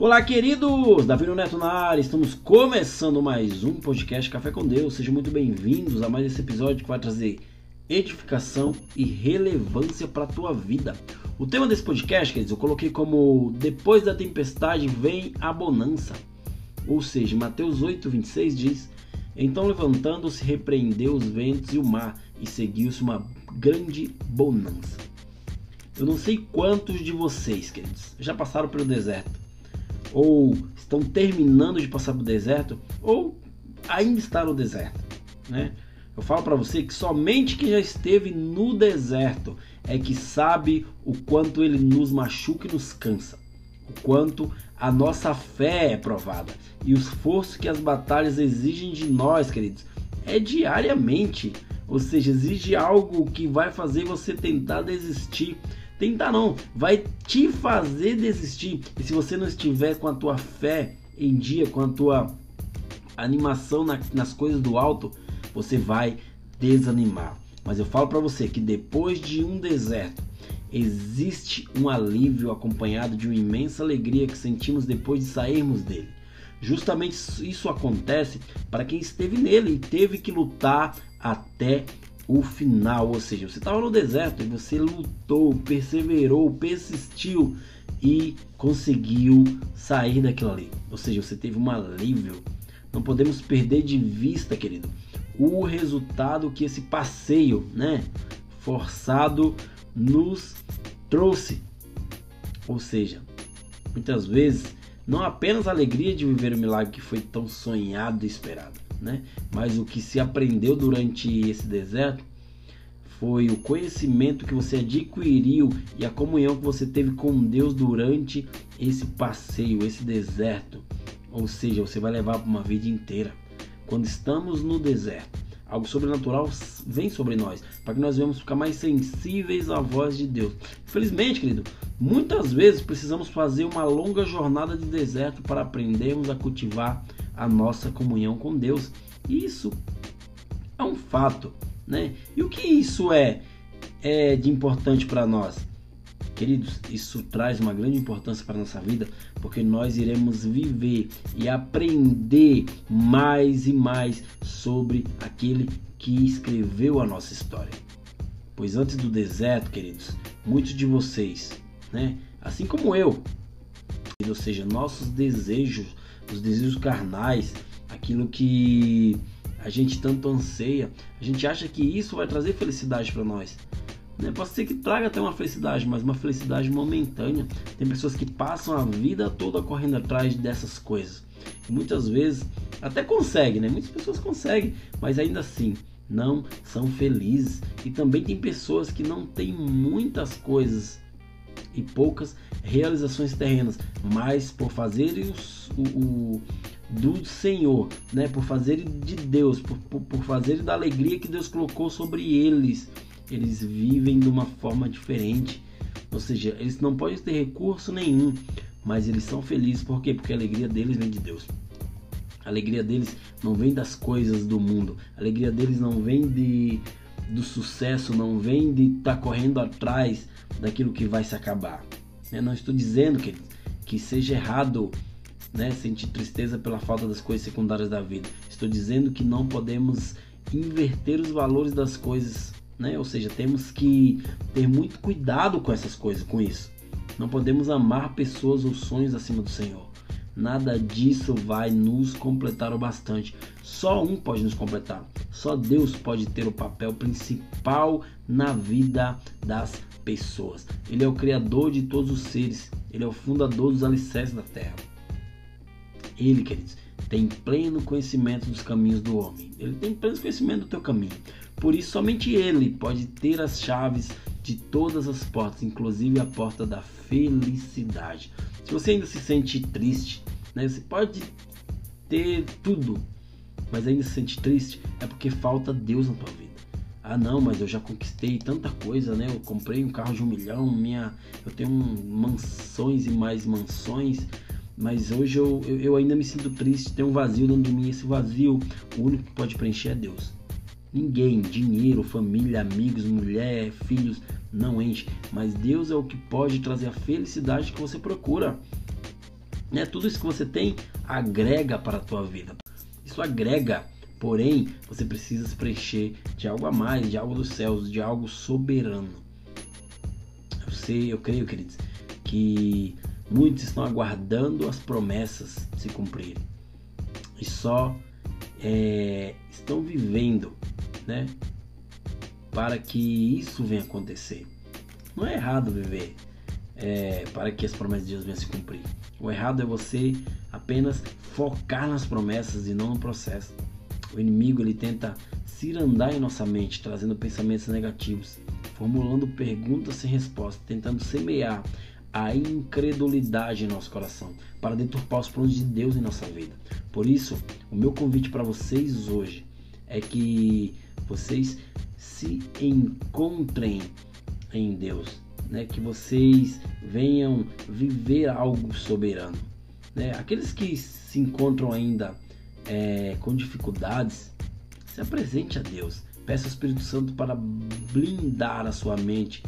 Olá, queridos! Davi Neto na área, estamos começando mais um podcast Café com Deus. Sejam muito bem-vindos a mais esse episódio que vai trazer edificação e relevância para a tua vida. O tema desse podcast, queridos, eu coloquei como Depois da tempestade vem a bonança. Ou seja, Mateus 8, 26 diz: Então levantando-se, repreendeu os ventos e o mar, e seguiu-se uma grande bonança. Eu não sei quantos de vocês, queridos, já passaram pelo deserto ou estão terminando de passar pelo deserto, ou ainda está no deserto, né? Eu falo para você que somente quem já esteve no deserto é que sabe o quanto ele nos machuca e nos cansa, o quanto a nossa fé é provada e o esforço que as batalhas exigem de nós, queridos, é diariamente. Ou seja, exige algo que vai fazer você tentar desistir, Tentar não, vai te fazer desistir. E se você não estiver com a tua fé em dia, com a tua animação na, nas coisas do alto, você vai desanimar. Mas eu falo para você que depois de um deserto, existe um alívio acompanhado de uma imensa alegria que sentimos depois de sairmos dele. Justamente isso acontece para quem esteve nele e teve que lutar até o final, ou seja, você estava no deserto e você lutou, perseverou, persistiu e conseguiu sair daquilo ali. Ou seja, você teve um alívio. Não podemos perder de vista, querido, o resultado que esse passeio, né, forçado nos trouxe. Ou seja, muitas vezes não apenas a alegria de viver o milagre que foi tão sonhado e esperado, né? Mas o que se aprendeu durante esse deserto foi o conhecimento que você adquiriu e a comunhão que você teve com Deus durante esse passeio, esse deserto. Ou seja, você vai levar uma vida inteira. Quando estamos no deserto, algo sobrenatural vem sobre nós, para que nós venhamos ficar mais sensíveis à voz de Deus. Infelizmente, querido, muitas vezes precisamos fazer uma longa jornada de deserto para aprendermos a cultivar a nossa comunhão com Deus. Isso é um fato, né? E o que isso é, é de importante para nós? Queridos, isso traz uma grande importância para a nossa vida, porque nós iremos viver e aprender mais e mais sobre aquele que escreveu a nossa história. Pois antes do deserto, queridos, muitos de vocês, né, assim como eu, ou seja, nossos desejos, os desejos carnais, aquilo que a gente tanto anseia, a gente acha que isso vai trazer felicidade para nós. Né? Pode ser que traga até uma felicidade, mas uma felicidade momentânea. Tem pessoas que passam a vida toda correndo atrás dessas coisas. Muitas vezes até conseguem, né? Muitas pessoas conseguem, mas ainda assim não são felizes. E também tem pessoas que não têm muitas coisas e poucas realizações terrenas, mas por fazerem o, o, do Senhor, né? por fazerem de Deus, por, por, por fazerem da alegria que Deus colocou sobre eles, eles vivem de uma forma diferente. Ou seja, eles não podem ter recurso nenhum, mas eles são felizes. Por quê? Porque a alegria deles vem de Deus. A alegria deles não vem das coisas do mundo. A alegria deles não vem de, do sucesso, não vem de estar tá correndo atrás daquilo que vai se acabar. Eu não estou dizendo que, que seja errado né, sentir tristeza pela falta das coisas secundárias da vida. Estou dizendo que não podemos inverter os valores das coisas, né? Ou seja, temos que ter muito cuidado com essas coisas, com isso. Não podemos amar pessoas ou sonhos acima do Senhor. Nada disso vai nos completar o bastante. Só um pode nos completar. Só Deus pode ter o papel principal na vida das pessoas. Ele é o criador de todos os seres. Ele é o fundador dos alicerces da terra. Ele, queridos, tem pleno conhecimento dos caminhos do homem. Ele tem pleno conhecimento do teu caminho. Por isso, somente ele pode ter as chaves de todas as portas, inclusive a porta da felicidade. Se você ainda se sente triste, né, você pode ter tudo, mas ainda se sente triste, é porque falta Deus na tua vida. Ah não, mas eu já conquistei tanta coisa, né? Eu comprei um carro de um milhão, minha, eu tenho mansões e mais mansões, mas hoje eu, eu, eu ainda me sinto triste, tem um vazio dentro de mim. Esse vazio, o único que pode preencher é Deus. Ninguém, dinheiro, família, amigos, mulher, filhos, não enche. Mas Deus é o que pode trazer a felicidade que você procura. Né? Tudo isso que você tem agrega para a tua vida. Isso agrega, porém, você precisa se preencher de algo a mais, de algo dos céus, de algo soberano. Eu sei, eu creio, queridos, que muitos estão aguardando as promessas se cumprirem e só é, estão vivendo, né, para que isso venha acontecer. Não é errado viver é, para que as promessas de Deus venham se cumprir. O errado é você apenas focar nas promessas e não no processo. O inimigo ele tenta cirandar em nossa mente, trazendo pensamentos negativos, formulando perguntas sem resposta, tentando semear a incredulidade em nosso coração, para deturpar os planos de Deus em nossa vida. Por isso, o meu convite para vocês hoje é que vocês se encontrem em Deus, né? que vocês venham viver algo soberano. Né? Aqueles que se encontram ainda é, com dificuldades, se apresente a Deus. Peça ao Espírito Santo para blindar a sua mente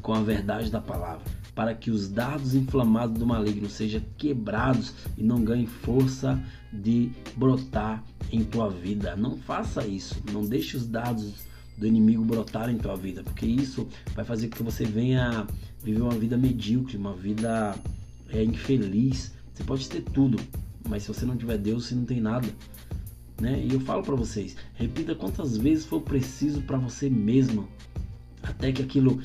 com a verdade da palavra, para que os dardos inflamados do maligno sejam quebrados e não ganhem força de brotar em tua vida. Não faça isso, não deixe os dardos do inimigo brotar em tua vida, porque isso vai fazer com que você venha viver uma vida medíocre, uma vida é, infeliz. Você pode ter tudo, mas se você não tiver Deus, você não tem nada. Né? E eu falo para vocês, repita quantas vezes for preciso para você mesmo, até que aquilo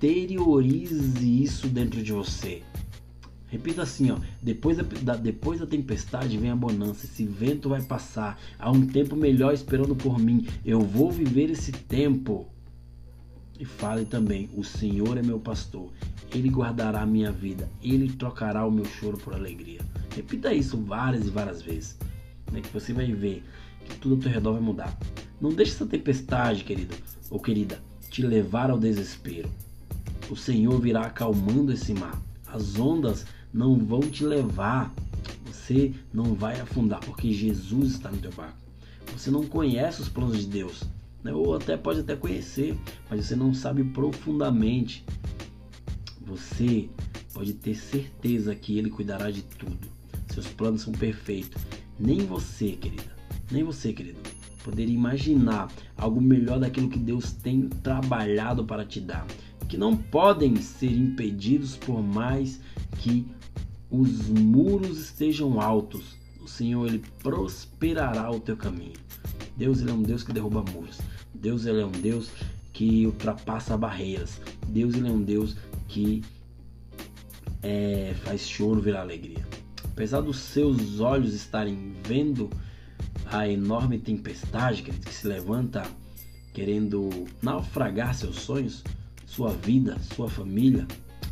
interiorize isso dentro de você. Repita assim, ó. Depois da, depois da tempestade vem a bonança. Esse vento vai passar. Há um tempo melhor esperando por mim. Eu vou viver esse tempo. E fale também: O Senhor é meu pastor. Ele guardará a minha vida. Ele trocará o meu choro por alegria. Repita isso várias e várias vezes. Né, que você vai ver que tudo ao teu redor vai mudar. Não deixe essa tempestade, querido ou querida, te levar ao desespero. O Senhor virá acalmando esse mar. As ondas não vão te levar, você não vai afundar, porque Jesus está no teu barco. Você não conhece os planos de Deus, né? ou até pode até conhecer, mas você não sabe profundamente. Você pode ter certeza que Ele cuidará de tudo. Seus planos são perfeitos. Nem você, querida, nem você, querido, poderia imaginar algo melhor daquilo que Deus tem trabalhado para te dar, que não podem ser impedidos por mais que os muros estejam altos, o Senhor ele prosperará o teu caminho. Deus ele é um Deus que derruba muros. Deus ele é um Deus que ultrapassa barreiras. Deus ele é um Deus que é, faz choro virar alegria. Apesar dos seus olhos estarem vendo a enorme tempestade que, que se levanta querendo naufragar seus sonhos, sua vida, sua família,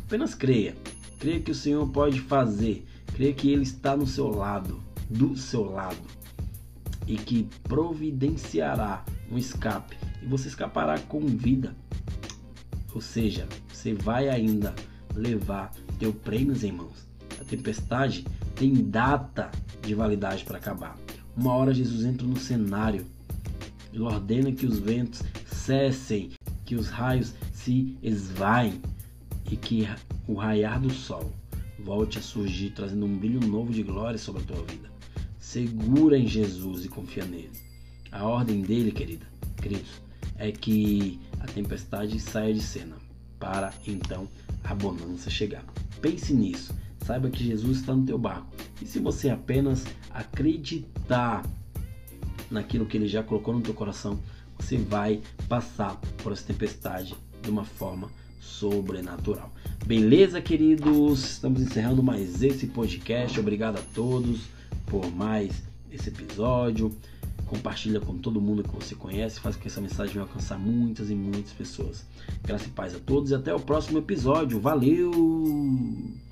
apenas creia Creia que o Senhor pode fazer. Creia que Ele está no seu lado, do seu lado. E que providenciará um escape. E você escapará com vida. Ou seja, você vai ainda levar teu prêmio em mãos. A tempestade tem data de validade para acabar. Uma hora Jesus entra no cenário. Ele ordena que os ventos cessem, que os raios se e que o raiar do sol volte a surgir trazendo um brilho novo de glória sobre a tua vida. Segura em Jesus e confia nele. A ordem dele, querida, queridos, é que a tempestade saia de cena para então a bonança chegar. Pense nisso. Saiba que Jesus está no teu barco. E se você apenas acreditar naquilo que ele já colocou no teu coração, você vai passar por essa tempestade de uma forma sobrenatural. Beleza, queridos? Estamos encerrando mais esse podcast. Obrigado a todos por mais esse episódio. Compartilha com todo mundo que você conhece, faz com que essa mensagem venha alcançar muitas e muitas pessoas. Graça e paz a todos e até o próximo episódio. Valeu!